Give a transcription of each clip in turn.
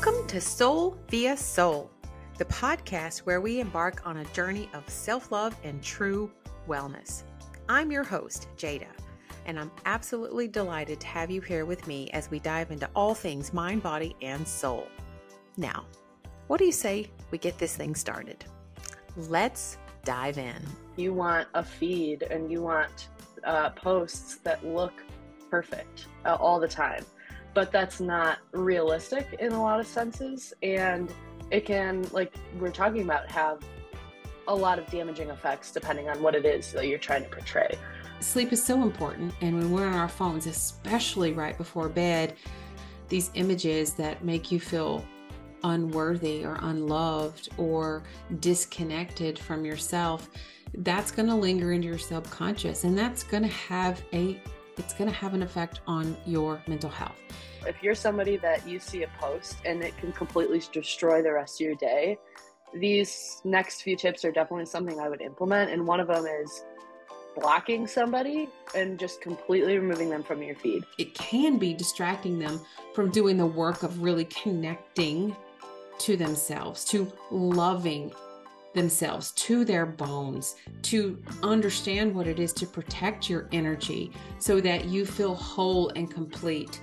Welcome to Soul Via Soul, the podcast where we embark on a journey of self love and true wellness. I'm your host, Jada, and I'm absolutely delighted to have you here with me as we dive into all things mind, body, and soul. Now, what do you say we get this thing started? Let's dive in. You want a feed and you want uh, posts that look perfect uh, all the time but that's not realistic in a lot of senses and it can like we're talking about have a lot of damaging effects depending on what it is that you're trying to portray sleep is so important and when we're on our phones especially right before bed these images that make you feel unworthy or unloved or disconnected from yourself that's going to linger into your subconscious and that's going to have a it's going to have an effect on your mental health. If you're somebody that you see a post and it can completely destroy the rest of your day, these next few tips are definitely something I would implement. And one of them is blocking somebody and just completely removing them from your feed. It can be distracting them from doing the work of really connecting to themselves, to loving themselves to their bones to understand what it is to protect your energy so that you feel whole and complete.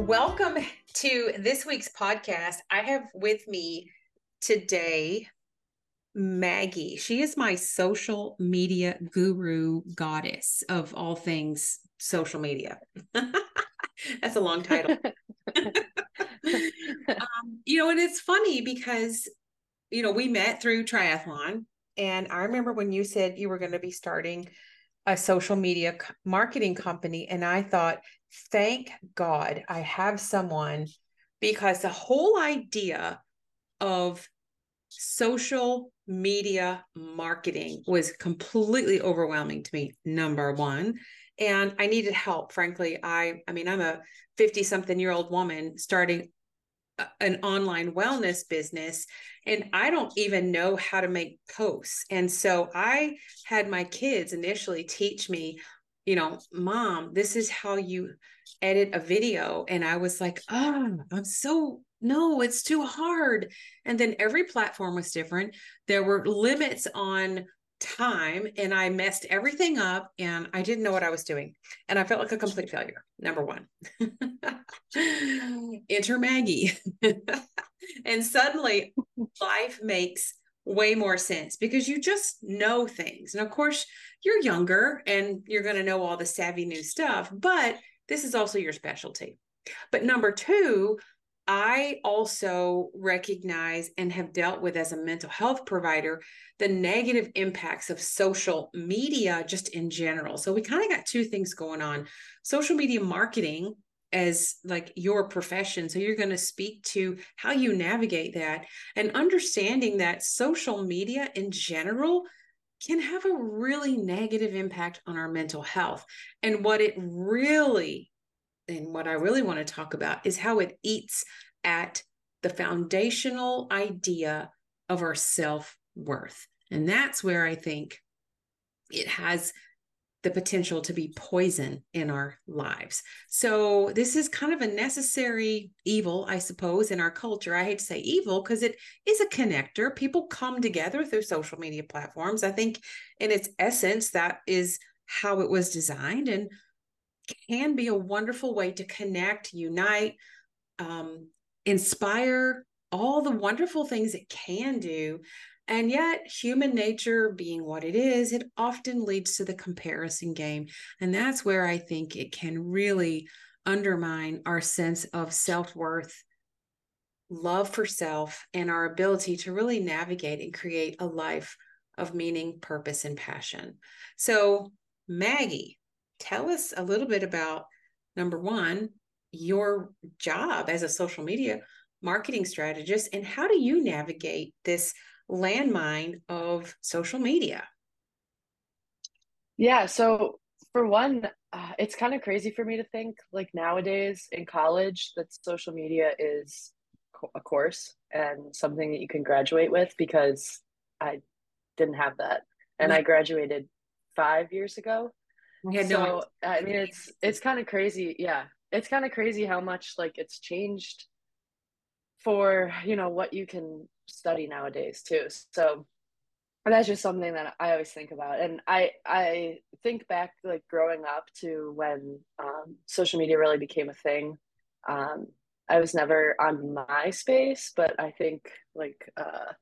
Welcome to this week's podcast. I have with me today Maggie. She is my social media guru goddess of all things social media. That's a long title. um, you know, and it's funny because, you know, we met through triathlon. And I remember when you said you were going to be starting a social media marketing company. And I thought, thank God I have someone because the whole idea of social media marketing was completely overwhelming to me number one and i needed help frankly i i mean i'm a 50 something year old woman starting an online wellness business and I don't even know how to make posts. And so I had my kids initially teach me, you know, mom, this is how you edit a video. And I was like, oh, I'm so, no, it's too hard. And then every platform was different. There were limits on time and I messed everything up and I didn't know what I was doing. And I felt like a complete failure. Number one, enter Maggie. and suddenly life makes way more sense because you just know things. And of course, you're younger and you're going to know all the savvy new stuff, but this is also your specialty. But number two, I also recognize and have dealt with as a mental health provider the negative impacts of social media just in general. So we kind of got two things going on. Social media marketing as like your profession. So you're going to speak to how you navigate that and understanding that social media in general can have a really negative impact on our mental health. And what it really and what I really want to talk about is how it eats at the foundational idea of our self worth. And that's where I think it has the potential to be poison in our lives. So, this is kind of a necessary evil, I suppose, in our culture. I hate to say evil because it is a connector. People come together through social media platforms. I think, in its essence, that is how it was designed. And can be a wonderful way to connect, unite, um, inspire, all the wonderful things it can do. And yet, human nature being what it is, it often leads to the comparison game. And that's where I think it can really undermine our sense of self worth, love for self, and our ability to really navigate and create a life of meaning, purpose, and passion. So, Maggie, tell us a little bit about number one, your job as a social media marketing strategist, and how do you navigate this landmine of social media? Yeah, so for one, uh, it's kind of crazy for me to think like nowadays in college that social media is a course and something that you can graduate with because I didn't have that. And I graduated five years ago had so, no I mean it's it's kind of crazy. Yeah. It's kind of crazy how much like it's changed for, you know, what you can study nowadays too. So that's just something that I always think about. And I I think back like growing up to when um, social media really became a thing. Um, I was never on MySpace, but I think like uh,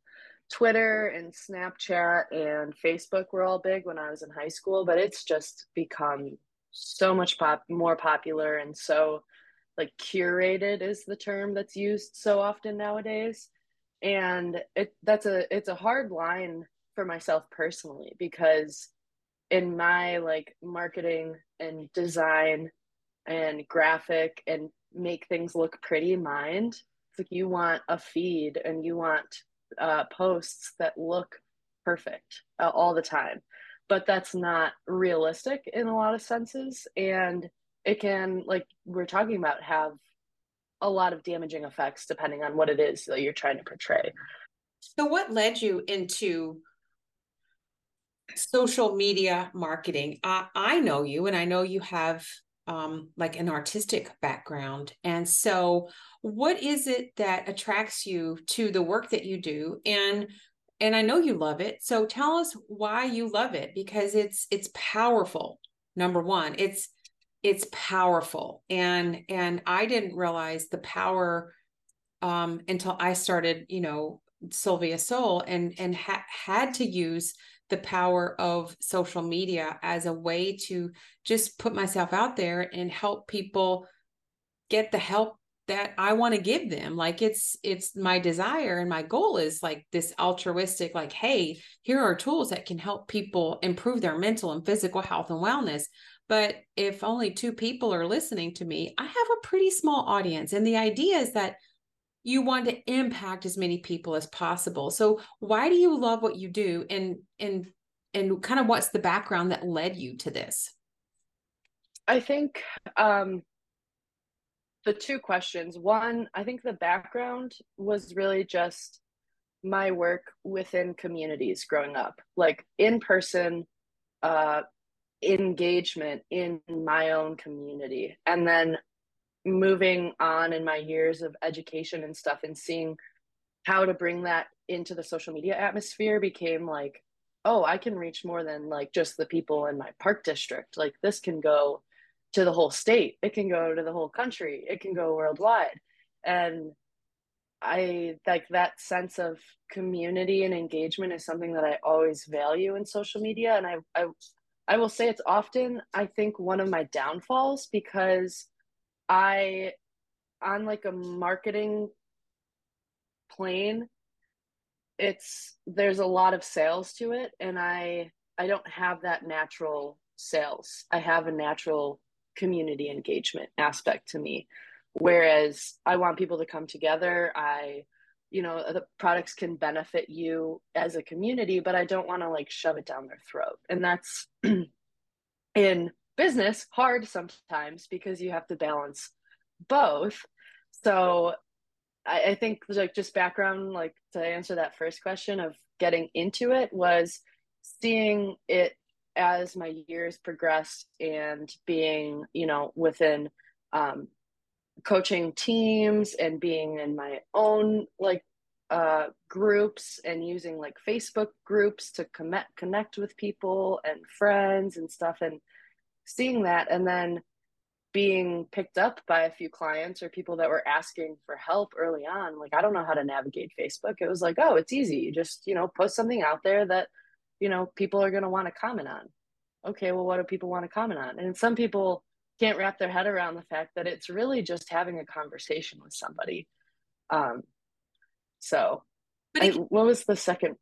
Twitter and Snapchat and Facebook were all big when I was in high school. But it's just become so much pop more popular and so like curated is the term that's used so often nowadays and it that's a it's a hard line for myself personally because in my like marketing and design and graphic and make things look pretty mind it's like you want a feed and you want uh, posts that look perfect uh, all the time. But that's not realistic in a lot of senses. And it can like we're talking about have a lot of damaging effects depending on what it is that you're trying to portray so what led you into social media marketing. I, I know you, and I know you have um, like an artistic background. And so, what is it that attracts you to the work that you do? And and I know you love it. So tell us why you love it because it's it's powerful. Number one, it's it's powerful, and and I didn't realize the power um, until I started, you know, Soul Via Soul, and and ha- had to use the power of social media as a way to just put myself out there and help people get the help that I want to give them. Like it's it's my desire and my goal is like this altruistic like hey, here are tools that can help people improve their mental and physical health and wellness. But if only two people are listening to me, I have a pretty small audience and the idea is that you want to impact as many people as possible. So why do you love what you do and and and kind of what's the background that led you to this? I think um the two questions. One, I think the background was really just my work within communities growing up, like in person uh engagement in my own community. And then moving on in my years of education and stuff and seeing how to bring that into the social media atmosphere became like oh i can reach more than like just the people in my park district. Like this can go to the whole state. It can go to the whole country. It can go worldwide. And i like that sense of community and engagement is something that i always value in social media. And i i, I will say it's often i think one of my downfalls because I on like a marketing plane it's there's a lot of sales to it and I I don't have that natural sales. I have a natural community engagement aspect to me whereas I want people to come together. I you know the products can benefit you as a community but I don't want to like shove it down their throat. And that's in business hard sometimes because you have to balance both. So I, I think like just background, like to answer that first question of getting into it was seeing it as my years progressed and being, you know, within um, coaching teams and being in my own like uh, groups and using like Facebook groups to connect connect with people and friends and stuff and seeing that. And then being picked up by a few clients or people that were asking for help early on like i don't know how to navigate facebook. It was like oh it's easy. You just you know post something out there that you know people are going to want to comment on. Okay well what do people want to comment on? And some people can't wrap their head around the fact that it's really just having a conversation with somebody. Um so I, what was the second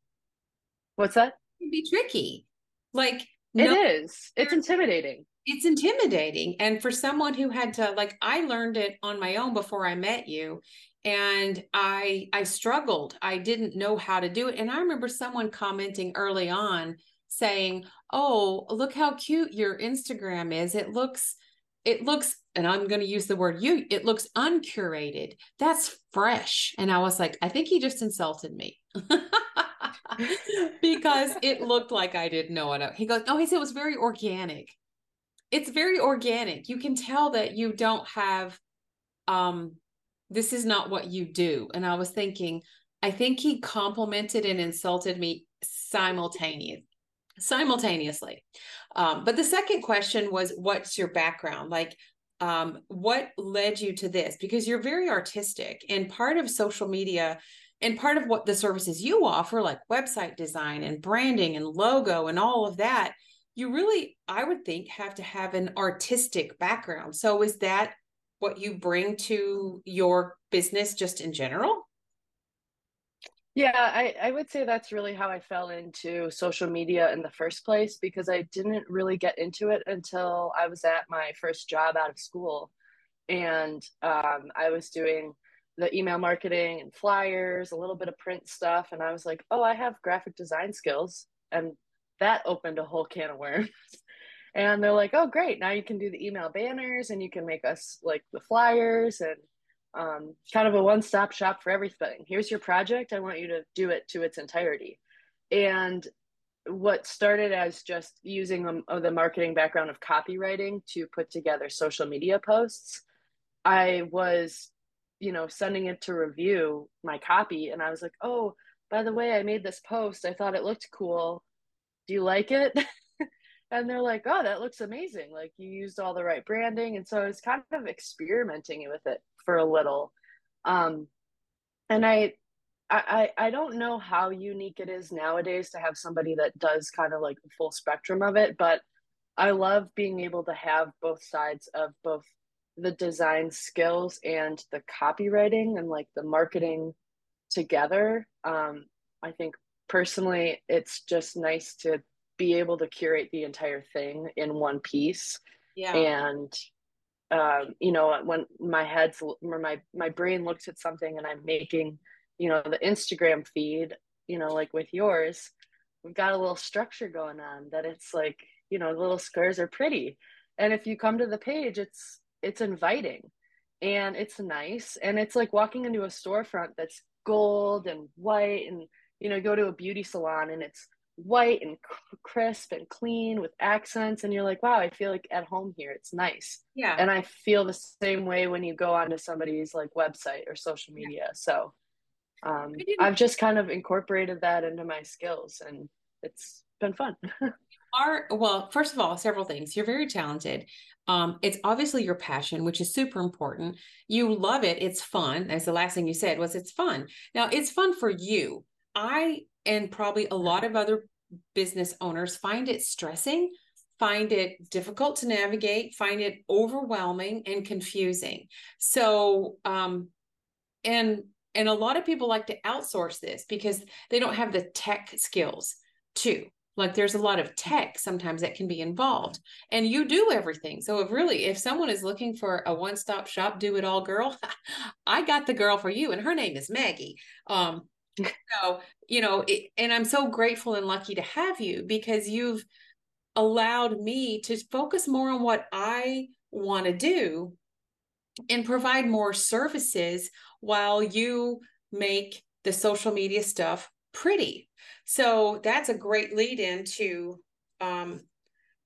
what's that? It can be tricky. Like no, it is. It's intimidating. It's intimidating. And for someone who had to like i learned it on my own before i met you and i i struggled. I didn't know how to do it. And i remember someone commenting early on saying oh look how cute your instagram is. It looks it looks and i'm going to use the word you it looks uncurated that's fresh and i was like i think he just insulted me because it looked like i didn't know it he goes oh he said it was very organic it's very organic. You can tell that you don't have um this is not what you do. And I was thinking, I think he complimented and insulted me simultaneous simultaneously. Um, but the second question was, what's your background? Like, um, what led you to this? Because you're very artistic, and part of social media and part of what the services you offer, like website design and branding and logo and all of that, you really, I would think, have to have an artistic background. So, is that what you bring to your business just in general? Yeah, I, I would say that's really how I fell into social media in the first place because I didn't really get into it until I was at my first job out of school. And um, I was doing the email marketing and flyers, a little bit of print stuff. And I was like, oh, I have graphic design skills. And that opened a whole can of worms. and they're like, oh, great. Now you can do the email banners and you can make us like the flyers and um, kind of a one stop shop for everything. Here's your project. I want you to do it to its entirety. And what started as just using um, the marketing background of copywriting to put together social media posts, I was, you know, sending it to review my copy. And I was like, oh, by the way, I made this post. I thought it looked cool. Do you like it? and they're like, oh, that looks amazing. Like you used all the right branding. And so I was kind of experimenting with it for a little. Um, and I, I, I don't know how unique it is nowadays to have somebody that does kind of like the full spectrum of it, but I love being able to have both sides of both the design skills and the copywriting and like the marketing together. Um, I think personally, it's just nice to be able to curate the entire thing in one piece. Yeah. And um, you know, when my head's or my my brain looks at something and I'm making, you know, the Instagram feed, you know, like with yours, we've got a little structure going on that it's like, you know, the little squares are pretty. And if you come to the page, it's it's inviting and it's nice and it's like walking into a storefront that's gold and white and you know go to a beauty salon and it's white and crisp and clean with accents and you're like wow i feel like at home here. It's nice. Yeah. And i feel the same way when you go onto somebody's like website or social media. Yeah. so um, i've just kind of incorporated that into my skills and it's been fun. Are well first of all several things. You're very talented. Um, it's obviously your passion which is super important. You love it. It's fun. As the last thing you said was it's fun. Now it's fun for you. I and probably a lot of other business owners find it stressing find it difficult to navigate find it overwhelming and confusing. So um and and a lot of people like to outsource this because they don't have the tech skills too. Like there's a lot of tech sometimes that can be involved and you do everything. So if really if someone is looking for a one-stop shop do it all girl i got the girl for you and her name is maggie. Um so you know it, and i'm so grateful and lucky to have you because you've allowed me to focus more on what i want to do and provide more services while you make the social media stuff pretty. So that's a great lead into um,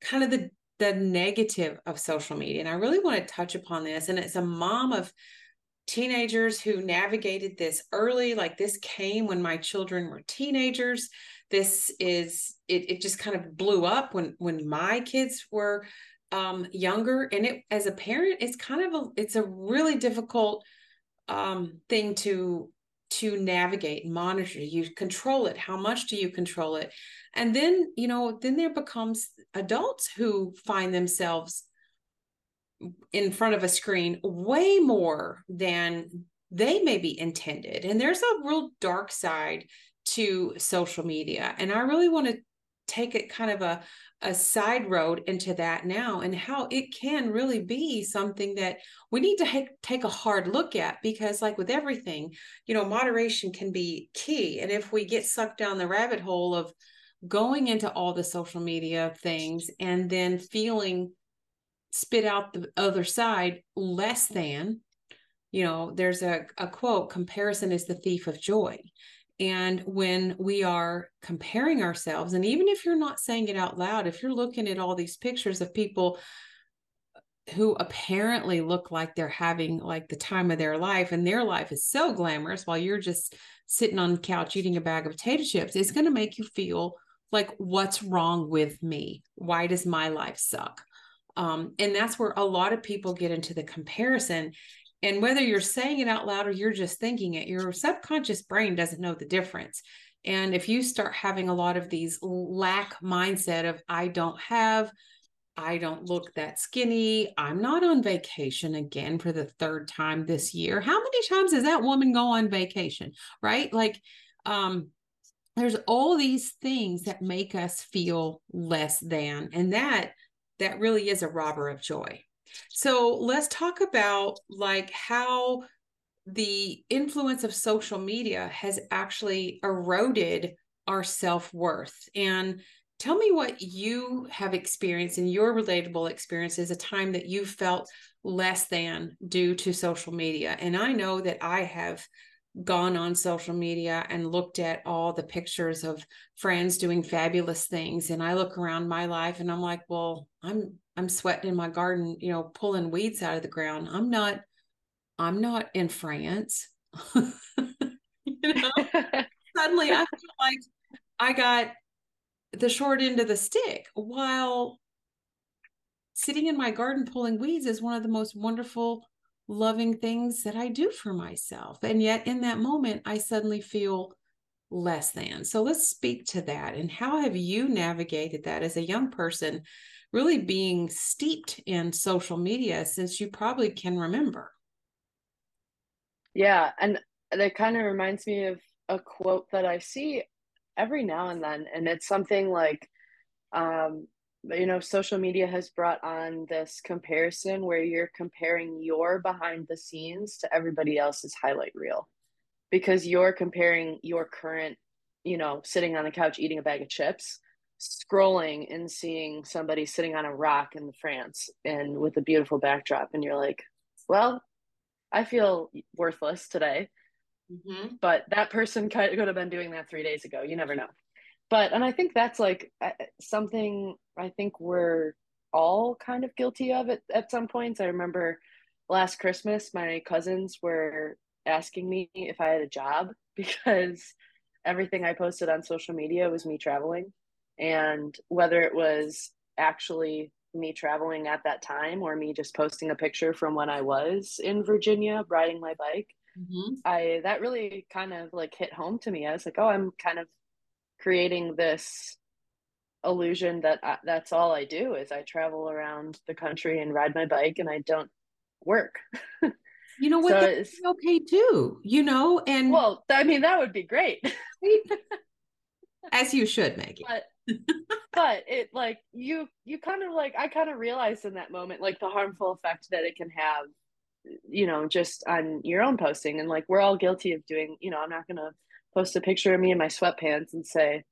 kind of the the negative of social media and i really want to touch upon this and it's a mom of teenagers who navigated this early like this came when my children were teenagers. This is it, it just kind of blew up when when my kids were um younger. And it as a parent it's kind of a it's a really difficult um thing to to navigate monitor. You control it. How much do you control it? And then you know then there becomes adults who find themselves in front of a screen way more than they may be intended. And there's a real dark side to social media. And I really want to take it kind of a, a side road into that now and how it can really be something that we need to ha- take a hard look at because like with everything you know moderation can be key and if we get sucked down the rabbit hole of going into all the social media things and then feeling spit out the other side less than you know there's a, a quote comparison is the thief of joy. And when we are comparing ourselves and even if you're not saying it out loud if you're looking at all these pictures of people who apparently look like they're having like the time of their life and their life is so glamorous while you're just sitting on the couch eating a bag of potato chips it's going to make you feel like what's wrong with me? Why does my life suck um, and that's where a lot of people get into the comparison and whether you're saying it out loud or you're just thinking it your subconscious brain doesn't know the difference and if you start having a lot of these lack mindset of i don't have I don't look that skinny. I'm not on vacation again for the third time this year. How many times does that woman go on vacation? Right? Like, um, there's all these things that make us feel less than, and that that really is a robber of joy. So let's talk about like how the influence of social media has actually eroded our self-worth and tell me what you have experienced in your relatable experiences a time that you felt less than due to social media and i know that i have gone on social media and looked at all the pictures of friends doing fabulous things. And i look around my life and i'm like well i'm i'm sweating in my garden you know pulling weeds out of the ground. I'm not i'm not in france. You know? Suddenly i feel like i got the short end of the stick while sitting in my garden pulling weeds is one of the most wonderful loving things that I do for myself. And yet in that moment I suddenly feel less than. So let's speak to that. And how have you navigated that as a young person really being steeped in social media since you probably can remember? Yeah and that kind of reminds me of a quote that I see every now and then and it's something like um you know social media has brought on this comparison where you're comparing your behind the scenes to everybody else's highlight reel because you're comparing your current you know sitting on the couch eating a bag of chips scrolling and seeing somebody sitting on a rock in france and with a beautiful backdrop and you're like well i feel worthless today Mm-hmm. But that person could have been doing that three days ago. You never know. But, and I think that's like something I think we're all kind of guilty of it at some points. I remember last Christmas, my cousins were asking me if I had a job because everything I posted on social media was me traveling. And whether it was actually me traveling at that time or me just posting a picture from when I was in Virginia riding my bike, mm-hmm. I that really kind of like hit home to me. I was like, oh, I'm kind of creating this illusion that I, that's all I do is I travel around the country and ride my bike and I don't work. you know what? So that's okay too. You know, and well, I mean that would be great. As you should, Maggie. But, but it like you you kind of like I kind of realized in that moment like the harmful effect that it can have you know, just on your own posting. And like, we're all guilty of doing, you know, I'm not going to post a picture of me in my sweatpants and say,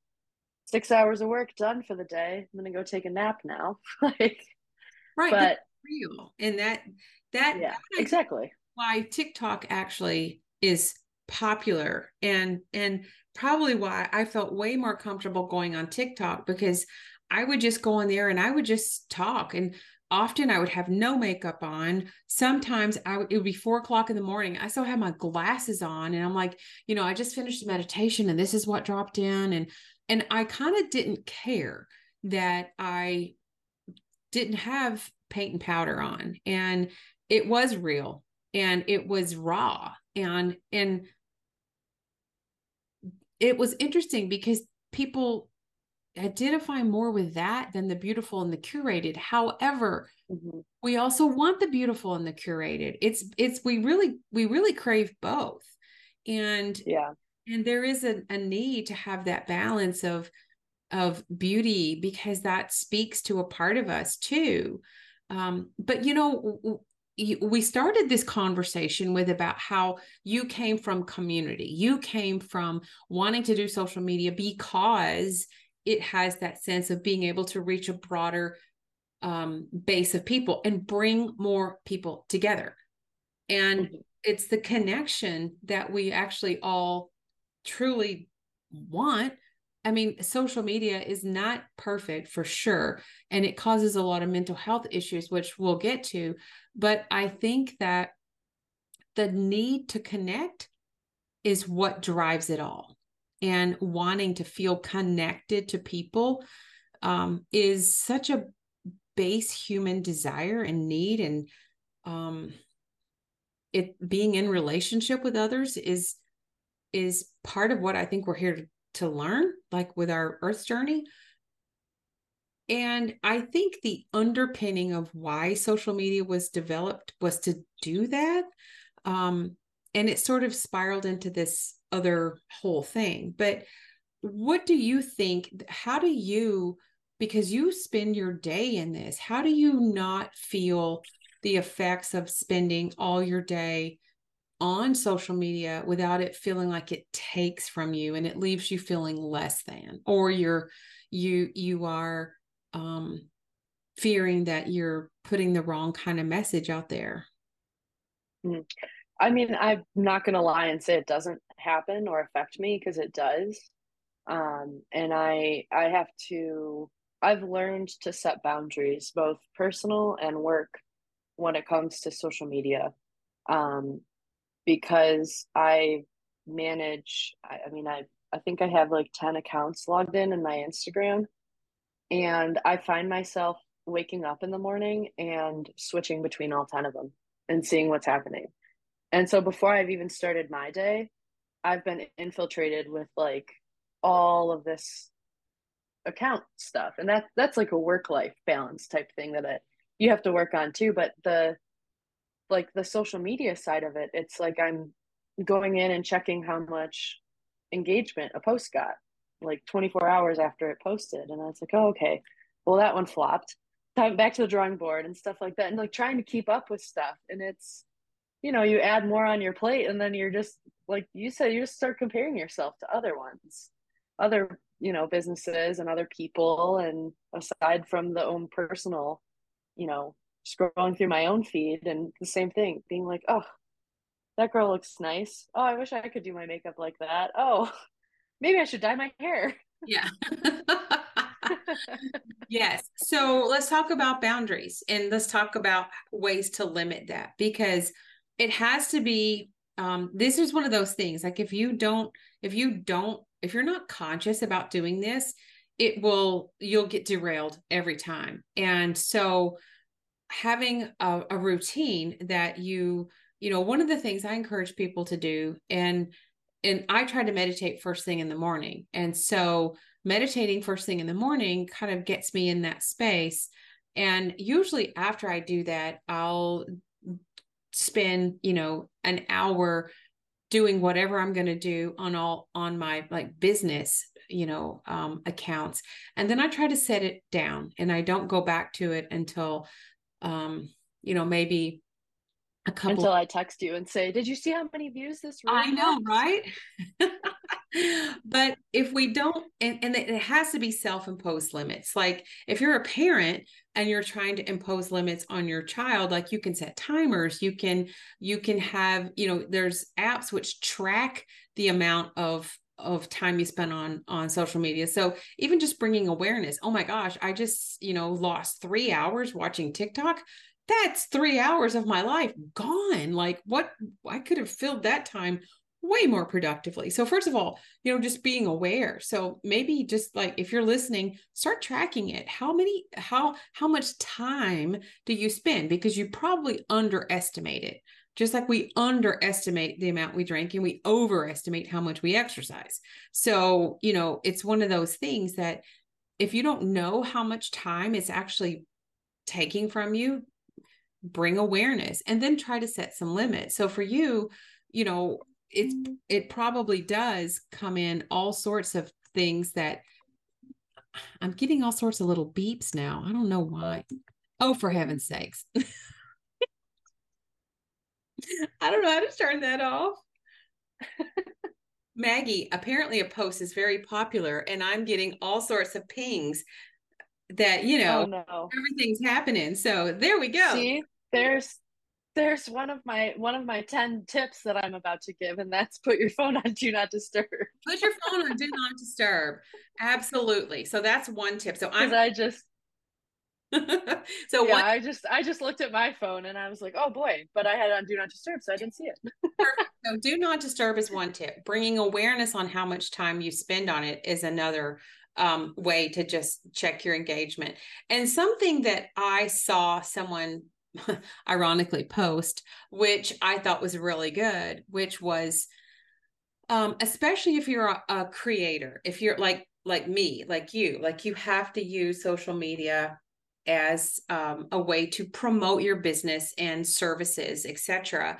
six hours of work done for the day. I'm going to go take a nap now. like, right. But real. And that, that, yeah, that exactly why TikTok actually is popular and, and probably why I felt way more comfortable going on TikTok because I would just go on there and I would just talk. And often I would have no makeup on. Sometimes I would, it would be four o'clock in the morning. I still have my glasses on, and I'm like, you know, I just finished meditation, and this is what dropped in, and and I kind of didn't care that I didn't have paint and powder on, and it was real, and it was raw, and and it was interesting because people identify more with that than the beautiful and the curated. However mm-hmm. we also want the beautiful and the curated. It's it's we really we really crave both. And yeah and there is a, a need to have that balance of of beauty because that speaks to a part of us too um, but you know we started this conversation with about how you came from community you came from wanting to do social media because it has that sense of being able to reach a broader um, base of people and bring more people together. And mm-hmm. it's the connection that we actually all truly want. I mean, social media is not perfect for sure. And it causes a lot of mental health issues, which we'll get to. But I think that the need to connect is what drives it all. And wanting to feel connected to people um, is such a base human desire and need. And um, it being in relationship with others is is part of what I think we're here to learn, like with our earth journey. And I think the underpinning of why social media was developed was to do that. Um, and it sort of spiraled into this other whole thing. But what do you think? How do you, because you spend your day in this, how do you not feel the effects of spending all your day on social media without it feeling like it takes from you and it leaves you feeling less than or you're you you are um fearing that you're putting the wrong kind of message out there. Mm. i mean i'm not going to lie and say it doesn't happen or affect me because it does. Um and i i have to i've learned to set boundaries both personal and work when it comes to social media. Um because I manage I, I mean I I think I have like 10 accounts logged in in my Instagram and I find myself waking up in the morning and switching between all 10 of them and seeing what's happening. And so before I've even started my day, I've been infiltrated with like all of this account stuff. And that that's like a work life balance type thing that it, you have to work on too, but the like the social media side of it, it's like I'm going in and checking how much engagement a post got like 24 hours after it posted. And I was like, oh, okay, well, that one flopped. Time back to the drawing board and stuff like that. And like trying to keep up with stuff. And it's, you know, you add more on your plate and then you're just, like you said, you just start comparing yourself to other ones, other, you know, businesses and other people. And aside from the own personal, you know, scrolling through my own feed and the same thing, being like, oh, that girl looks nice. Oh, I wish I could do my makeup like that. Oh, maybe I should dye my hair. Yeah. yes. So let's talk about boundaries and let's talk about ways to limit that because it has to be um, this is one of those things like if you don't if you don't if you're not conscious about doing this it will you'll get derailed every time and so having a, a routine that you you know one of the things i encourage people to do and and i try to meditate first thing in the morning. And so meditating first thing in the morning kind of gets me in that space. And usually after i do that i'll spend you know an hour doing whatever i'm going to do on all on my like business you know um, accounts. And then i try to set it down and i don't go back to it until um, you know, maybe a couple until I text you and say, "Did you see how many views this?" I know, right? but if we don't, and, and it has to be self-imposed limits. Like if you're a parent and you're trying to impose limits on your child, like you can set timers. You can you can have you know, there's apps which track the amount of of time you spend on on social media. So even just bringing awareness oh my gosh i just you know lost three hours watching tiktok. That's three hours of my life gone. Like what i could have filled that time way more productively. So first of all you know just being aware. So maybe just like if you're listening start tracking it. How many how how much time do you spend? Because you probably underestimate it just like we underestimate the amount we drink and we overestimate how much we exercise. So, you know, it's one of those things that if you don't know how much time it's actually taking from you, bring awareness and then try to set some limits. So for you, you know, it's mm-hmm. it probably does come in all sorts of things that I'm getting all sorts of little beeps now. I don't know why. Oh, for heaven's sakes. I don't know how to turn that off. Maggie, apparently a post is very popular and I'm getting all sorts of pings that, you know, oh, no. everything's happening. So there we go. See, there's there's one of my one of my 10 tips that i'm about to give and that's put your phone on do not disturb put your phone on do not disturb absolutely so that's one tip so i'm i just so yeah, I just I just looked at my phone and I was like, oh boy, but I had on do not disturb, so I didn't see it. so do not disturb is one tip. Bringing awareness on how much time you spend on it is another um, way to just check your engagement. And something that I saw someone ironically post, which I thought was really good, which was um, especially if you're a, a creator, if you're like like me, like you, like you have to use social media as um, a way to promote your business and services, etc.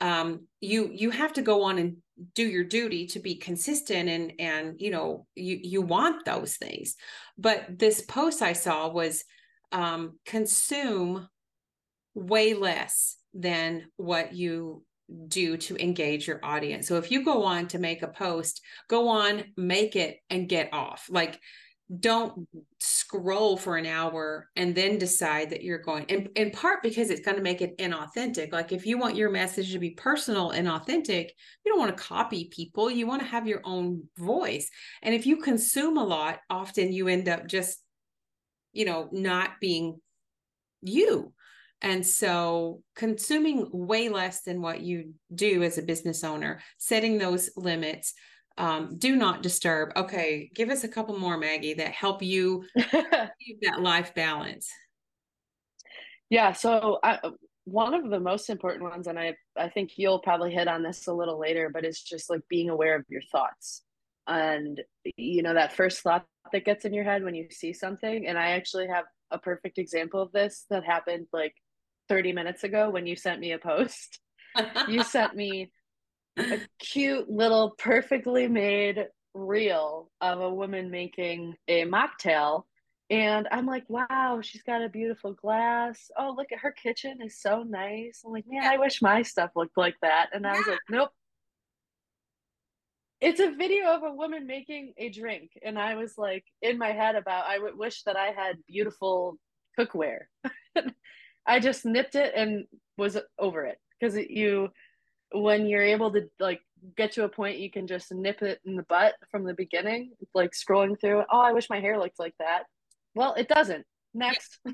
Um, you you have to go on and do your duty to be consistent and and you know you you want those things. But this post I saw was um, consume way less than what you do to engage your audience. So if you go on to make a post, go on, make it and get off. Like don't scroll for an hour and then decide that you're going in, in part because it's going to make it inauthentic. Like if you want your message to be personal and authentic you don't want to copy people. You want to have your own voice. And if you consume a lot often you end up just you know not being you. And so consuming way less than what you do as a business owner setting those limits um, do not disturb. Okay, give us a couple more, Maggie, that help you keep that life balance. Yeah, so I, one of the most important ones, and I I think you'll probably hit on this a little later, but it's just like being aware of your thoughts, and you know that first thought that gets in your head when you see something. And I actually have a perfect example of this that happened like 30 minutes ago when you sent me a post. you sent me a cute little perfectly made reel of a woman making a mocktail. And i'm like wow she's got a beautiful glass. Oh look at her kitchen is so nice. I'm like man i wish my stuff looked like that. And i was like nope. It's a video of a woman making a drink. And i was like in my head about i would wish that i had beautiful cookware. I just nipped it and was over it. Because you when you're able to like get to a point you can just nip it in the butt from the beginning like scrolling through oh i wish my hair looked like that. Well it doesn't. Next.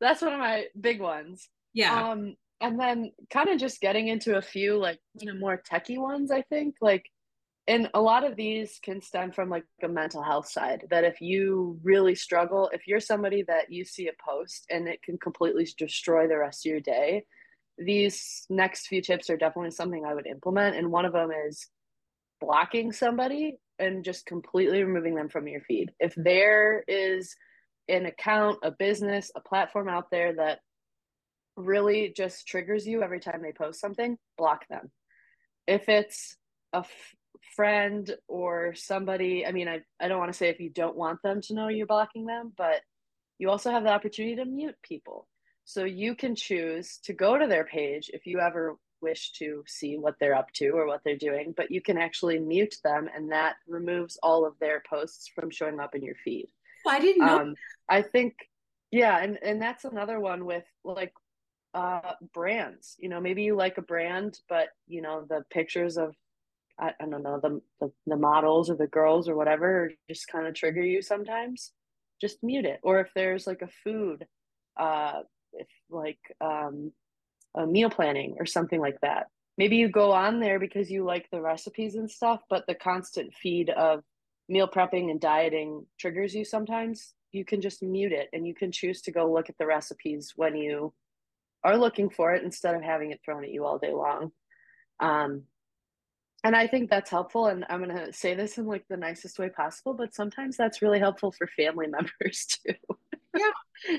That's one of my big ones. Yeah. Um and then kind of just getting into a few like you know more techie ones i think. Like and a lot of these can stem from like a mental health side that if you really struggle if you're somebody that you see a post and it can completely destroy the rest of your day these next few tips are definitely something I would implement. And one of them is blocking somebody and just completely removing them from your feed. If there is an account, a business, a platform out there that really just triggers you every time they post something, block them. If it's a f- friend or somebody, I mean, I, I don't want to say if you don't want them to know you're blocking them, but you also have the opportunity to mute people. So you can choose to go to their page if you ever wish to see what they're up to or what they're doing, but you can actually mute them and that removes all of their posts from showing up in your feed. Oh, I didn't know. Um, I think, yeah, and, and that's another one with like uh, brands. You know, maybe you like a brand, but you know, the pictures of I, I don't know, the, the the models or the girls or whatever just kind of trigger you sometimes. Just mute it. Or if there's like a food uh if like um, a meal planning or something like that. Maybe you go on there because you like the recipes and stuff, but the constant feed of meal prepping and dieting triggers you sometimes. You can just mute it and you can choose to go look at the recipes when you are looking for it instead of having it thrown at you all day long. Um, and I think that's helpful. And I'm going to say this in like the nicest way possible, but sometimes that's really helpful for family members too. Yeah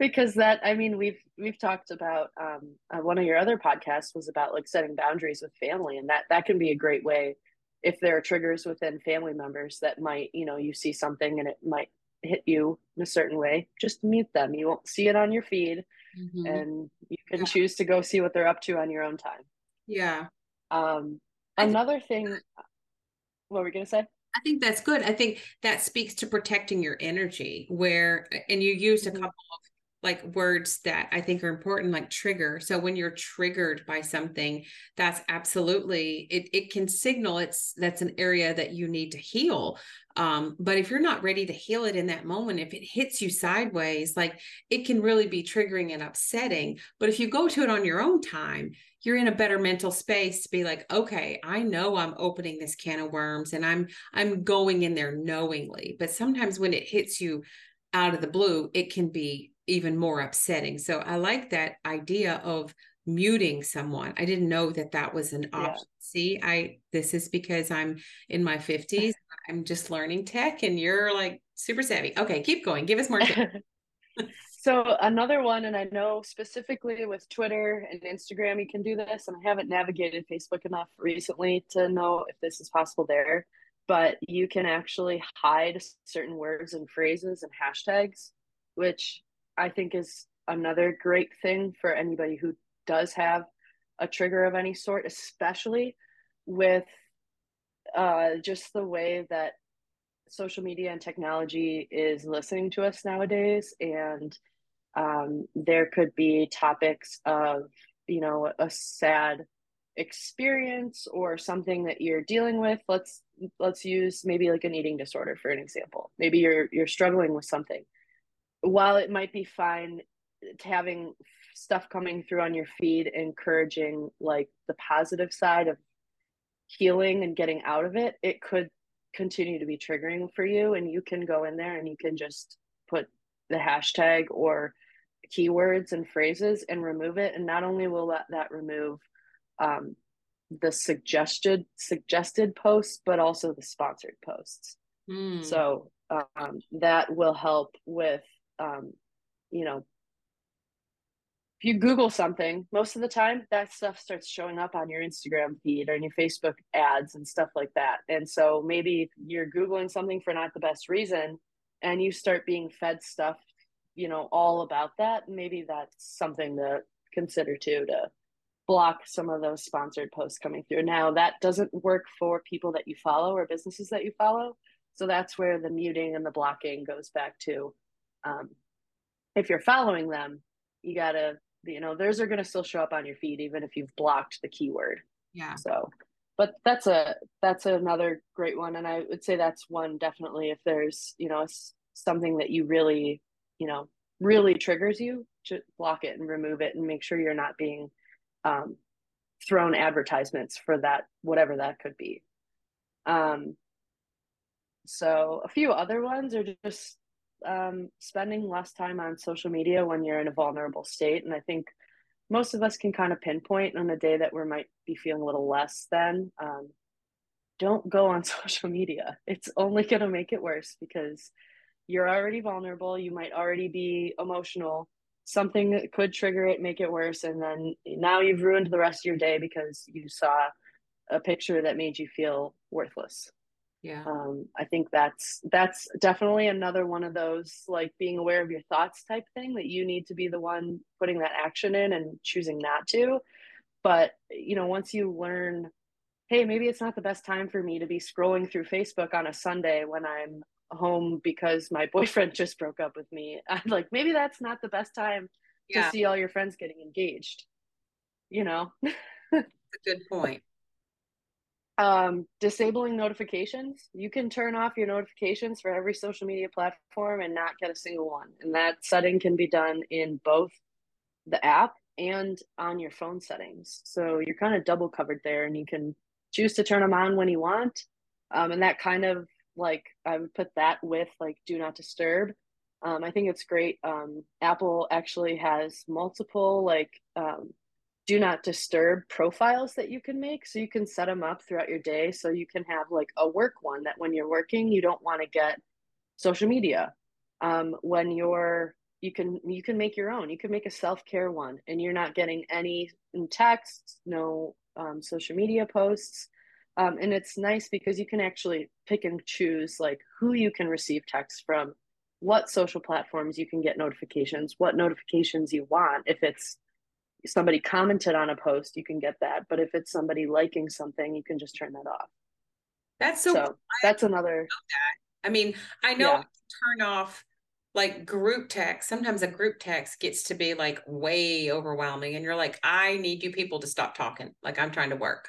because that i mean we've we've talked about um, uh, one of your other podcasts was about like setting boundaries with family and that that can be a great way if there are triggers within family members that might you know you see something and it might hit you in a certain way just mute them you won't see it on your feed mm-hmm. and you can yeah. choose to go see what they're up to on your own time yeah um another thing what were we going to say I think that's good. I think that speaks to protecting your energy where and you used a mm-hmm. couple of like words that I think are important, like trigger. So when you're triggered by something, that's absolutely it. It can signal it's that's an area that you need to heal. Um, but if you're not ready to heal it in that moment, if it hits you sideways, like it can really be triggering and upsetting. But if you go to it on your own time, you're in a better mental space to be like, okay, I know I'm opening this can of worms and I'm I'm going in there knowingly. But sometimes when it hits you out of the blue, it can be even more upsetting. So I like that idea of muting someone. I didn't know that that was an option. Yeah. See, I this is because I'm in my 50s. I'm just learning tech and you're like super savvy. Okay, keep going. Give us more So another one, and I know specifically with Twitter and Instagram, you can do this, and I haven't navigated Facebook enough recently to know if this is possible there. But you can actually hide certain words and phrases and hashtags, which I think is another great thing for anybody who does have a trigger of any sort, especially with uh, just the way that social media and technology is listening to us nowadays. And um, there could be topics of, you know, a sad experience or something that you're dealing with. Let's let's use maybe like an eating disorder for an example. Maybe you're you're struggling with something while it might be fine having stuff coming through on your feed encouraging like the positive side of healing and getting out of it it could continue to be triggering for you and you can go in there and you can just put the hashtag or keywords and phrases and remove it and not only will that, that remove um, the suggested suggested posts but also the sponsored posts mm. so um, that will help with um, you know, if you Google something, most of the time that stuff starts showing up on your Instagram feed or in your Facebook ads and stuff like that. And so maybe you're Googling something for not the best reason and you start being fed stuff, you know, all about that. Maybe that's something to consider too to block some of those sponsored posts coming through. Now, that doesn't work for people that you follow or businesses that you follow. So that's where the muting and the blocking goes back to um, if you're following them, you gotta, you know, those are gonna still show up on your feed even if you've blocked the keyword. Yeah. So, but that's a that's another great one, and I would say that's one definitely if there's you know something that you really you know really triggers you, to block it and remove it, and make sure you're not being um, thrown advertisements for that whatever that could be. Um, so a few other ones are just um, spending less time on social media when you're in a vulnerable state. And I think most of us can kind of pinpoint on a day that we might be feeling a little less than. Um, don't go on social media. It's only going to make it worse because you're already vulnerable. You might already be emotional. Something could trigger it, make it worse. And then now you've ruined the rest of your day because you saw a picture that made you feel worthless yeah. Um, i think that's that's definitely another one of those like being aware of your thoughts type thing that you need to be the one putting that action in and choosing not to. But you know once you learn hey maybe it's not the best time for me to be scrolling through facebook on a sunday when i'm home because my boyfriend just broke up with me i'm like maybe that's not the best time yeah. to see all your friends getting engaged you know? A good point um, disabling notifications. You can turn off your notifications for every social media platform and not get a single one. And that setting can be done in both the app and on your phone settings. So you're kind of double covered there and you can choose to turn them on when you want. Um, and that kind of like, I would put that with like do not disturb. Um, I think it's great. Um, Apple actually has multiple like um, do not disturb profiles that you can make. So you can set them up throughout your day so you can have like a work one that when you're working you don't want to get social media. Um, when you're you can you can make your own. You can make a self-care one and you're not getting any texts no um, social media posts. Um, and it's nice because you can actually pick and choose like who you can receive texts from what social platforms you can get notifications what notifications you want if it's somebody commented on a post, you can get that. But if it's somebody liking something, you can just turn that off. That's so, so that's another. I mean, I know yeah. turn off like group text sometimes a group text gets to be like way overwhelming and you're like i need you people to stop talking like i'm trying to work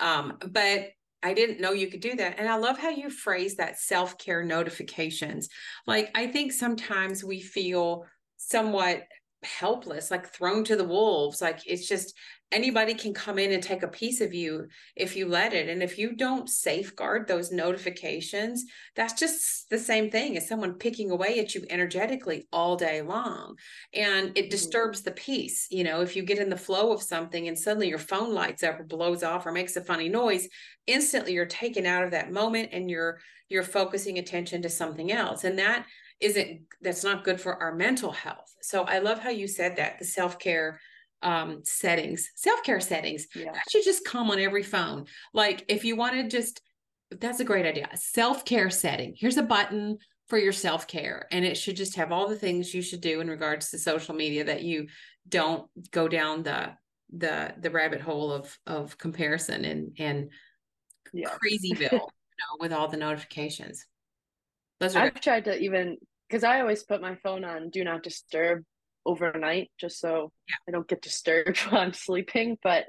um but i didn't know you could do that and i love how you phrase that self-care notifications like i think sometimes we feel somewhat helpless like thrown to the wolves like it's just anybody can come in and take a piece of you if you let it and if you don't safeguard those notifications that's just the same thing as someone picking away at you energetically all day long and it mm-hmm. disturbs the peace you know if you get in the flow of something and suddenly your phone lights up or blows off or makes a funny noise instantly you're taken out of that moment and you're you're focusing attention to something else and that isn't that's not good for our mental health so i love how you said that the self-care um, settings, self care settings. Yeah. That should just come on every phone. Like if you want to just, that's a great idea. Self care setting. Here's a button for your self care, and it should just have all the things you should do in regards to social media that you don't go down the the the rabbit hole of of comparison and and yeah. bill you know, with all the notifications. I've tried to even because I always put my phone on do not disturb overnight just so yeah. I don't get disturbed while I'm sleeping. But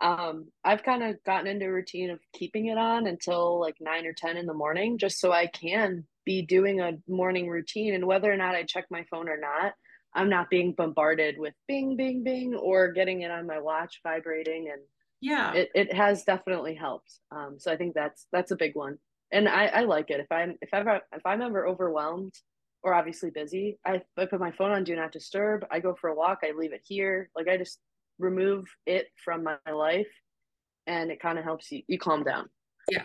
um, I've kind of gotten into a routine of keeping it on until like nine or 10 in the morning, just so I can be doing a morning routine. And whether or not I check my phone or not, I'm not being bombarded with bing, bing, bing, or getting it on my watch vibrating. And yeah, it, it has definitely helped. Um, so I think that's, that's a big one. And I, I like it. If I'm, if ever, if I'm ever overwhelmed, or obviously busy. I, I put my phone on do not disturb. I go for a walk. I leave it here. Like I just remove it from my life, and it kind of helps you you calm down. Yeah.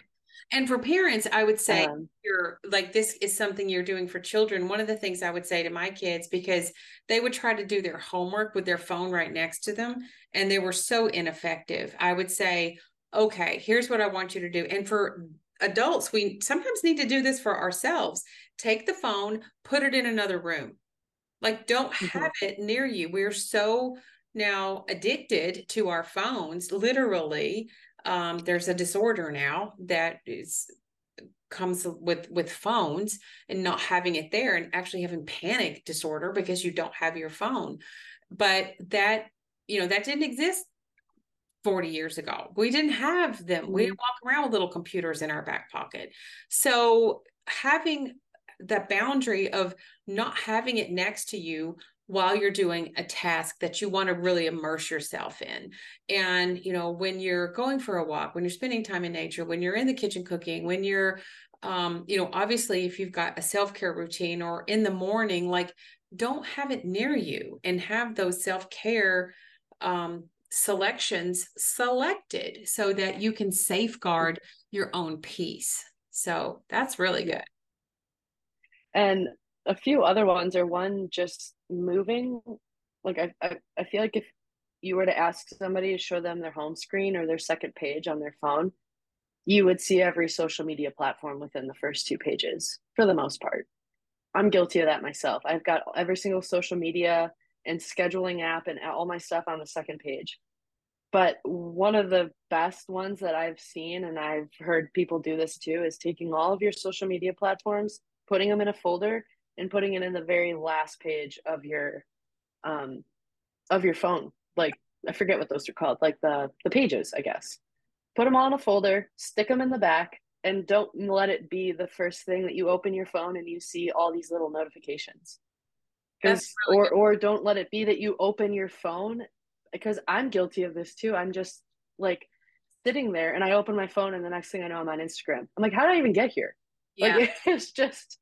And for parents, I would say um, you're like this is something you're doing for children. One of the things I would say to my kids because they would try to do their homework with their phone right next to them and they were so ineffective. I would say, "Okay, here's what I want you to do." And for adults, we sometimes need to do this for ourselves. Take the phone, put it in another room. Like, don't mm-hmm. have it near you. We're so now addicted to our phones, literally. Um, there's a disorder now that is comes with with phones and not having it there and actually having panic disorder because you don't have your phone but that you know that didn't exist 40 years ago. We didn't have them. We didn't mm-hmm. walk around with little computers in our back pocket. So having the boundary of not having it next to you while you're doing a task that you want to really immerse yourself in. And, you know, when you're going for a walk, when you're spending time in nature, when you're in the kitchen cooking, when you're, um, you know, obviously if you've got a self care routine or in the morning, like don't have it near you and have those self care um, selections selected so that you can safeguard your own peace. So that's really good. And a few other ones are one just moving. Like I, I, I feel like if you were to ask somebody to show them their home screen or their second page on their phone, you would see every social media platform within the first two pages for the most part. I'm guilty of that myself. I've got every single social media and scheduling app and all my stuff on the second page. But one of the best ones that I've seen, and I've heard people do this too, is taking all of your social media platforms, putting them in a folder, and putting it in the very last page of your um of your phone. Like I forget what those are called, like the the pages, I guess. Put them all in a folder, stick them in the back, and don't let it be the first thing that you open your phone and you see all these little notifications because really or good. or don't let it be that you open your phone because i'm guilty of this too i'm just like sitting there and i open my phone and the next thing i know i'm on instagram i'm like how did i even get here yeah. like it's just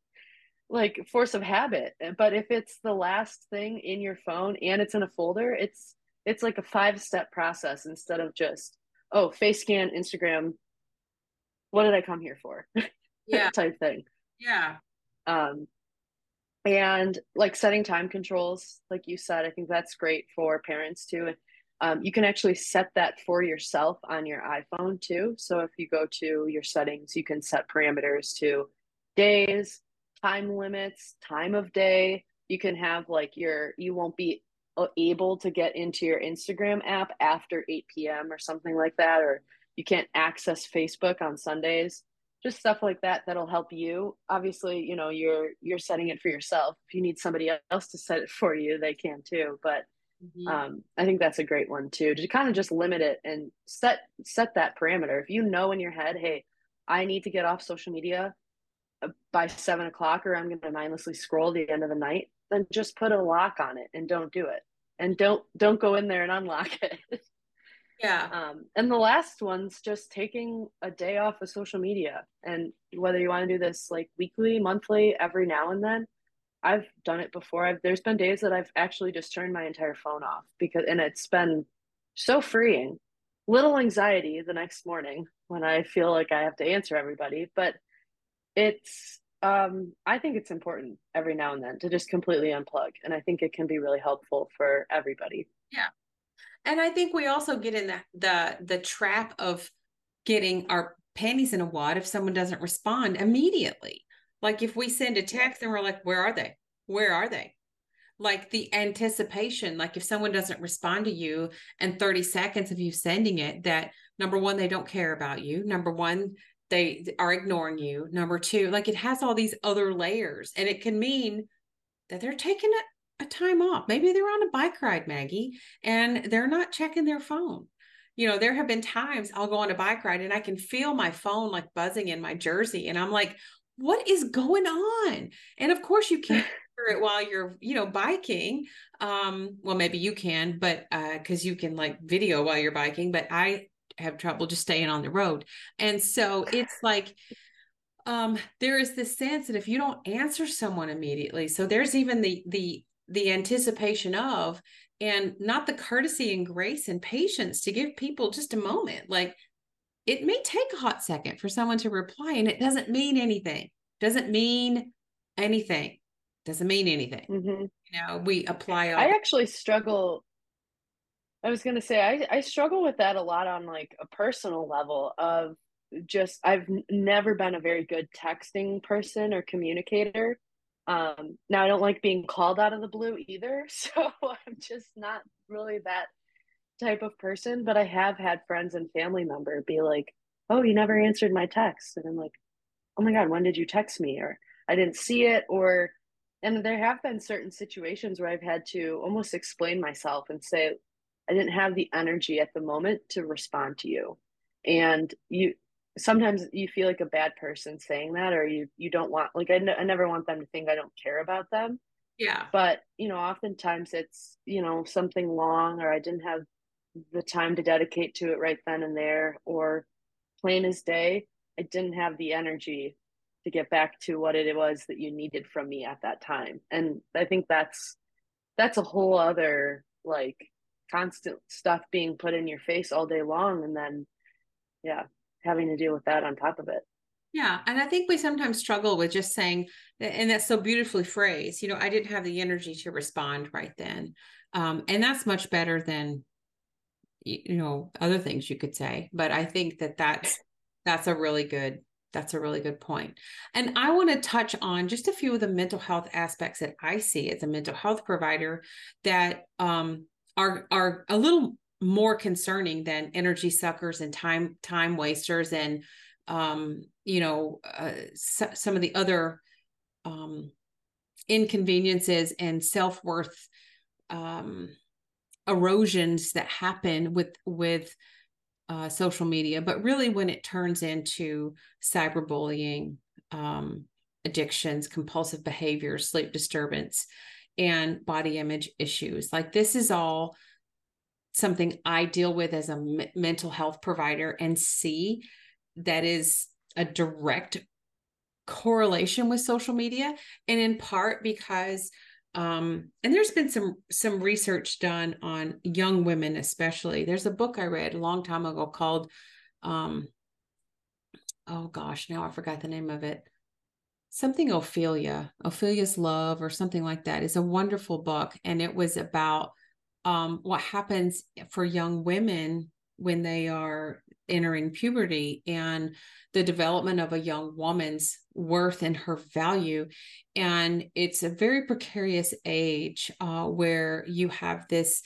like force of habit. But if it's the last thing in your phone and it's in a folder it's it's like a five step process instead of just oh face scan instagram what did i come here for? Yeah. Type thing. Yeah. Um and like setting time controls like you said i think that's great for parents too. Um, you can actually set that for yourself on your iphone too. So if you go to your settings you can set parameters to days time limits time of day. You can have like your you won't be able to get into your instagram app after 8 p.m or something like that or you can't access facebook on sundays. Just stuff like that that'll help you. Obviously you know you're you're setting it for yourself. If you need somebody else to set it for you they can too but mm-hmm. um, i think that's a great one too to kind of just limit it and set set that parameter. If you know in your head hey i need to get off social media uh, by seven o'clock or i'm going to mindlessly scroll the end of the night then just put a lock on it and don't do it and don't don't go in there and unlock it Yeah. Um, and the last one's just taking a day off of social media. And whether you want to do this like weekly, monthly, every now and then, I've done it before. I've there's been days that I've actually just turned my entire phone off because and it's been so freeing. Little anxiety the next morning when I feel like I have to answer everybody, but it's um I think it's important every now and then to just completely unplug and I think it can be really helpful for everybody. Yeah. And i think we also get in the the the trap of getting our panties in a wad if someone doesn't respond immediately. Like if we send a text and we're like where are they? Where are they? Like the anticipation like if someone doesn't respond to you and 30 seconds of you sending it that number one they don't care about you. Number one they are ignoring you number two like it has all these other layers and it can mean that they're taking it a time off. Maybe they're on a bike ride, Maggie, and they're not checking their phone. You know, there have been times I'll go on a bike ride and I can feel my phone like buzzing in my jersey. And I'm like, what is going on? And of course, you can't hear it while you're, you know, biking. Um, well, maybe you can, but uh, because you can like video while you're biking, but I have trouble just staying on the road. And so it's like, um, there is this sense that if you don't answer someone immediately, so there's even the the the anticipation of and not the courtesy and grace and patience to give people just a moment like it may take a hot second for someone to reply and it doesn't mean anything doesn't mean anything doesn't mean anything mm-hmm. you know we apply all- i actually struggle i was to say I, I struggle with that a lot on like a personal level of just i've never been a very good texting person or communicator um, now I don't like being called out of the blue either, so I'm just not really that type of person. But I have had friends and family member be like, "Oh, you never answered my text," and I'm like, "Oh my god, when did you text me?" Or I didn't see it, or and there have been certain situations where I've had to almost explain myself and say, I didn't have the energy at the moment to respond to you. And you sometimes you feel like a bad person saying that or you you don't want like I, n- I never want them to think i don't care about them. Yeah. But you know oftentimes it's you know something long or i didn't have the time to dedicate to it right then and there or plain as day i didn't have the energy to get back to what it was that you needed from me at that time. And i think that's that's a whole other like constant stuff being put in your face all day long and then yeah having to deal with that on top of it. Yeah. And I think we sometimes struggle with just saying, and that's so beautifully phrased, you know, I didn't have the energy to respond right then. Um, and that's much better than, you know, other things you could say. But I think that that's, that's a really good, that's a really good point. And I want to touch on just a few of the mental health aspects that I see as a mental health provider that um, are, are a little more concerning than energy suckers and time time wasters and um, you know uh, so, some of the other um, inconveniences and self-worth um, erosions that happen with with uh, social media. But really when it turns into cyberbullying um, addictions compulsive behaviors sleep disturbance and body image issues. Like this is all something I deal with as a m- mental health provider and see that is a direct correlation with social media. And in part because um and there's been some some research done on young women especially. There's a book i read a long time ago called um oh gosh now i forgot the name of it something ophelia ophelia's love or something like that is a wonderful book and it was about um, what happens for young women when they are entering puberty and the development of a young woman's worth and her value. And it's a very precarious age uh, where you have this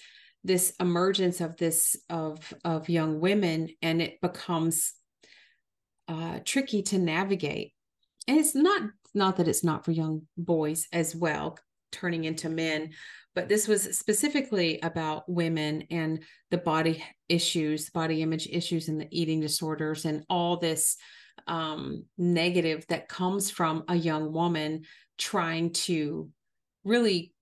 this emergence of this of of young women and it becomes uh, tricky to navigate. And it's not not that it's not for young boys as well, turning into men, but this was specifically about women and the body issues, body image issues, and the eating disorders, and all this um, negative that comes from a young woman trying to really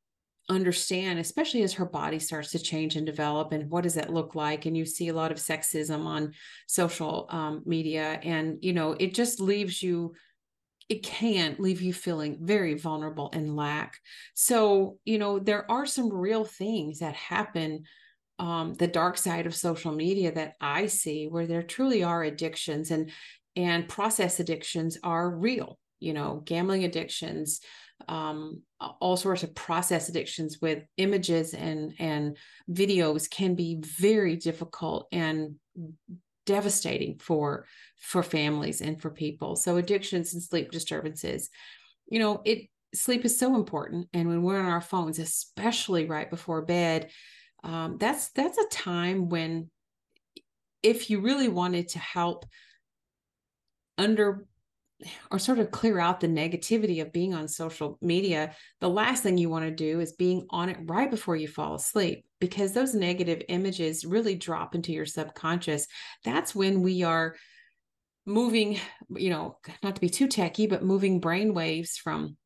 understand, especially as her body starts to change and develop, and what does that look like? And you see a lot of sexism on social um, media, and you know, it just leaves you. It can leave you feeling very vulnerable and lack. So, you know, there are some real things that happen um, the dark side of social media that I see where there truly are addictions and and process addictions are real you know gambling addictions um, all sorts of process addictions with images and and videos can be very difficult and devastating for for families and for people. So addictions and sleep disturbances you know it sleep is so important. And when we're on our phones especially right before bed um, that's that's a time when if you really wanted to help under or sort of clear out the negativity of being on social media, the last thing you want to do is being on it right before you fall asleep because those negative images really drop into your subconscious. That's when we are moving, you know, not to be too techy, but moving brain waves from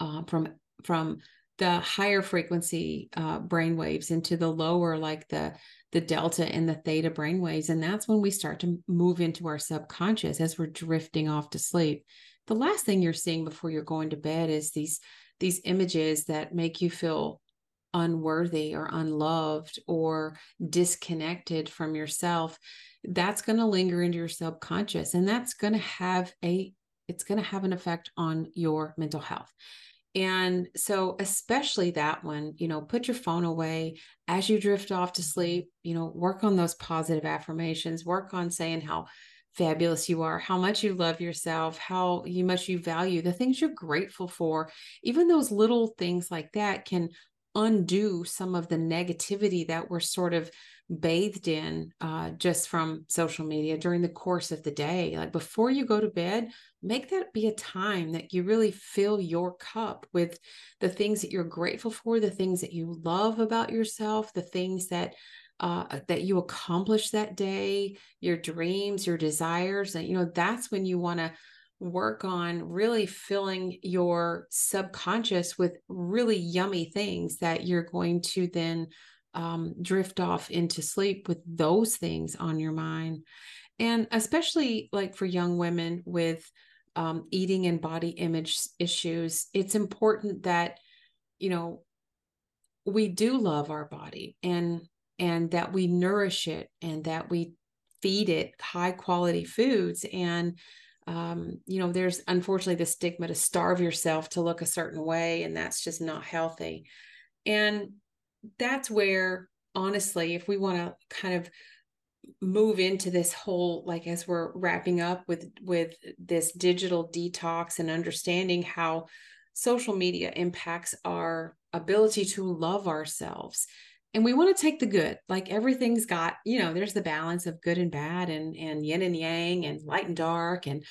uh, from from the higher frequency uh, brain waves into the lower, like the the delta and the theta brain waves. And that's when we start to move into our subconscious as we're drifting off to sleep. The last thing you're seeing before you're going to bed is these these images that make you feel unworthy or unloved or disconnected from yourself that's going to linger into your subconscious and that's going to have a it's going to have an effect on your mental health and so, especially that one, you know, put your phone away as you drift off to mm-hmm. sleep, you know, work on those positive affirmations, work on saying how fabulous you are, how much you love yourself, how much you value the things you're grateful for. Even those little things like that can undo some of the negativity that we're sort of bathed in uh, just from social media during the course of the day. Like before you go to bed, make that be a time that you really fill your cup with the things that you're grateful for, the things that you love about yourself, the things that uh, that you accomplish that day, your dreams, your desires. And you know that's when you want to work on really filling your subconscious with really yummy things that you're going to then um, drift off into sleep with those things on your mind. And especially like for young women with um, eating and body image issues, it's important that, you know, we do love our body and and that we nourish it and that we feed it high quality foods and um, you know there's unfortunately the stigma to starve yourself to look a certain way and that's just not healthy and that's where honestly if we want to kind of move into this whole like as we're wrapping up with with this digital detox and understanding how social media impacts our ability to love ourselves and we want to take the good like everything's got you know there's the balance of good and bad and and yin and yang and light and dark and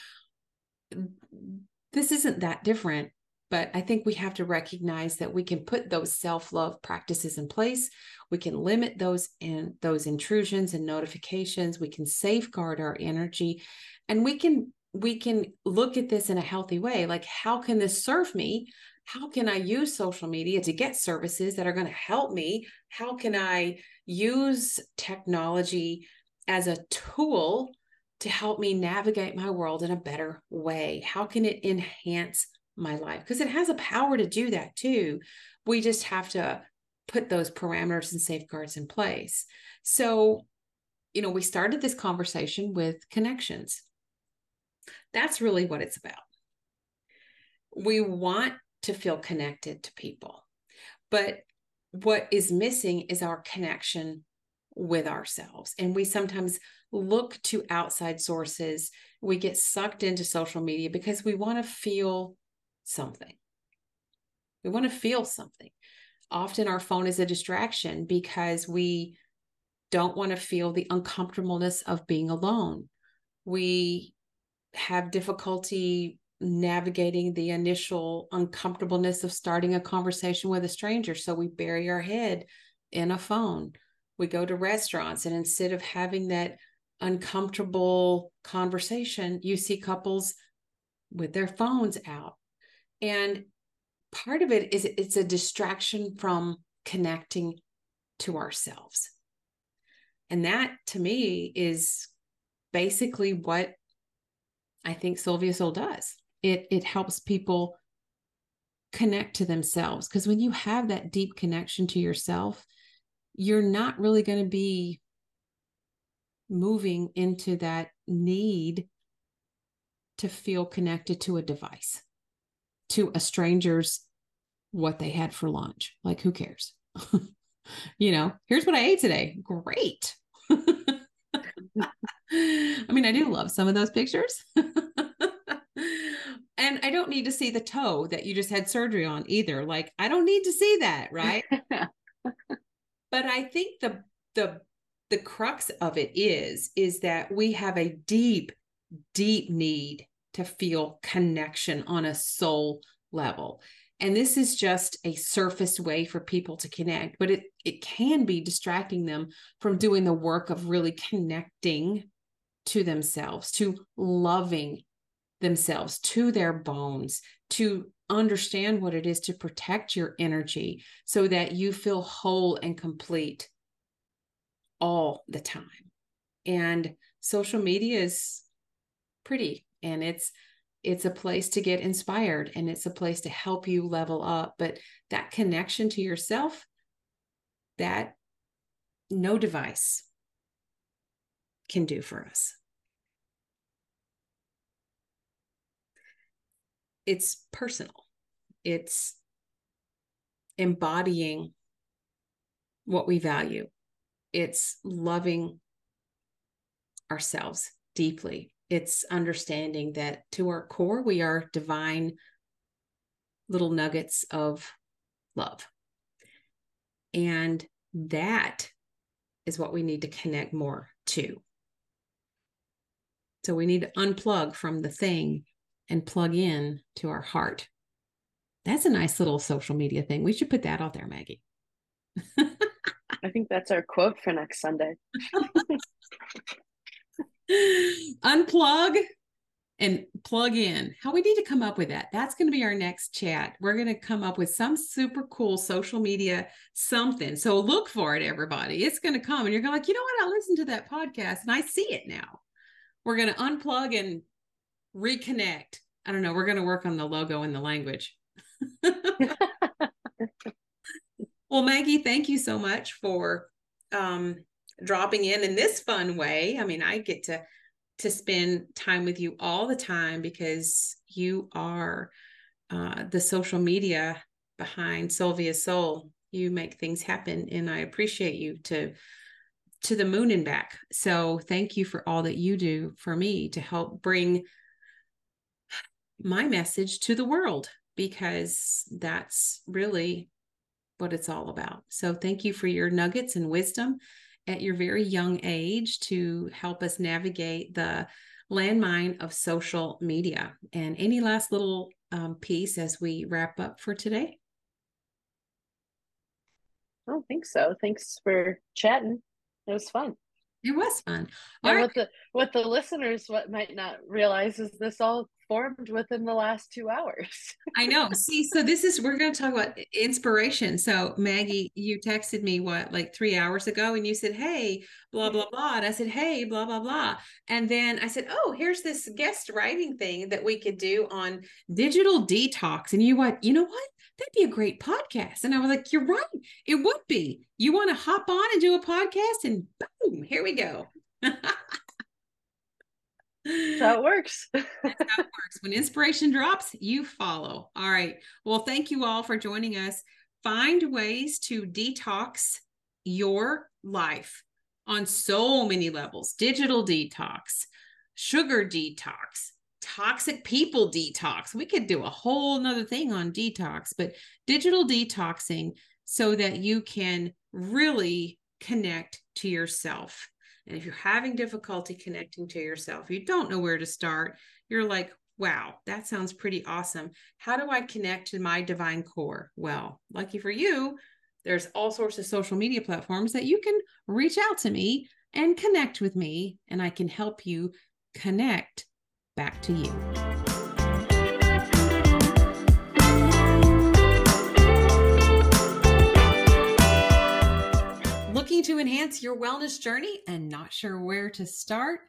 this isn't that different but I think we have to recognize that we can put those self-love practices in place. We can limit those and those intrusions and notifications. We can safeguard our energy and we can we can look at this in a healthy way. Like how can this serve me? How can I use social media to get services that are going to help me? How can I use technology as a tool to help me navigate my world in a better way? How can it enhance my life because it has a power to do that too. We just have to put those parameters and safeguards in place. So, you know, we started this conversation with connections. That's really what it's about. We want to feel connected to people, but what is missing is our connection with ourselves. And we sometimes look to outside sources. We get sucked into social media because we want to feel something. We want to feel something. Often our phone is a distraction because we don't want to feel the uncomfortableness of being alone. We have difficulty navigating the initial uncomfortableness of starting a conversation with a stranger. So we bury our head in a phone. We go to restaurants, and instead of having that uncomfortable conversation, you see couples with their phones out. And part of it is it's a distraction from connecting to ourselves. And that to me is basically what I think Soul Via Soul does. It it helps people connect to themselves because when you have that deep connection to yourself, you're not really going to be moving into that need to feel connected to a device, to a stranger's what they had for lunch. Like, who cares? you know, here's what I ate today. Great. I mean, I do love some of those pictures. and I don't need to see the toe that you just had surgery on either. Like, I don't need to see that, right? but I think the the the crux of it is is that we have a deep deep need to feel connection on a soul level. And this is just a surface way for people to connect but it it can be distracting them from doing the work of really connecting to themselves to loving themselves to their bones to understand what it is to protect your energy so that you feel whole and complete all the time. And social media is pretty and it's it's a place to get inspired and it's a place to help you level up but that connection to yourself that no device can do for us. It's personal. It's embodying what we value. It's loving ourselves deeply it's understanding that to our core, we are divine little nuggets of love. And that is what we need to connect more to. So we need to unplug from the thing and plug in to our heart. That's a nice little social media thing. We should put that out there, Maggie. I think that's our quote for next Sunday. unplug and plug in. How we need to come up with that. That's going to be our next chat. We're going to come up with some super cool social media something. So look for it, everybody. It's going to come. And you're going to like, you know what? I listened to that podcast and I see it now. We're going to unplug and reconnect. I don't know. We're going to work on the logo and the language. well, Maggie, thank you so much for um, dropping in in this fun way. I mean, I get to to spend time with you all the time because you are uh, the social media behind Soul Via Soul. You make things happen, and I appreciate you to to the moon and back. So thank you for all that you do for me to help bring my message to the world because that's really what it's all about. So thank you for your nuggets and wisdom at your very young age to help us navigate the landmine of social media. And any last little um, piece as we wrap up for today? I don't think so. Thanks for chatting. It was fun. It was fun. All and right. what the what the listeners what might not realize is this all formed within the last two hours. I know. See, so this is we're going to talk about inspiration. So Maggie, you texted me what like three hours ago, and you said, "Hey, blah blah blah," and I said, "Hey, blah blah blah," and then I said, "Oh, here's this guest writing thing that we could do on digital detox," and you what? You know what? That'd be a great podcast. And I was like, "You're right. It would be. You want to hop on and do a podcast?" And boom, here we go. How it works. That's how it works. When inspiration drops, you follow. All right. Well, thank you all for joining us. Find ways to detox your life on so many levels digital detox, sugar detox, toxic people detox. We could do a whole nother thing on detox, but digital detoxing so that you can really connect to yourself and if you're having difficulty connecting to yourself, you don't know where to start, you're like, wow, that sounds pretty awesome. How do I connect to my divine core? Well, lucky for you, there's all sorts of social media platforms that you can reach out to me and connect with me, and I can help you connect back to you. Looking to enhance your wellness journey and not sure where to start?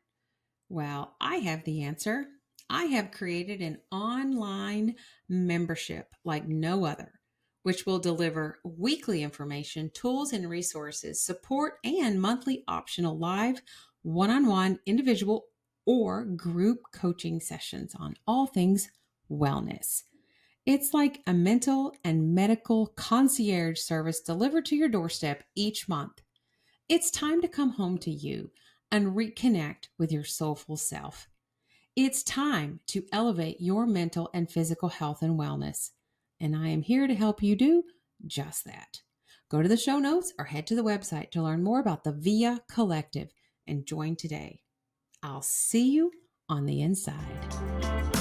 Well, I have the answer. I have created an online membership like no other, which will deliver weekly information, tools and resources, support, and monthly optional live, one on one, individual, or group coaching sessions on all things wellness. It's like a mental and medical concierge service delivered to your doorstep each month. It's time to come home to you and reconnect with your soulful self. It's time to elevate your mental and physical health and wellness. And I am here to help you do just that. Go to the show notes or head to the website to learn more about the VIA Collective and join today. I'll see you on the inside.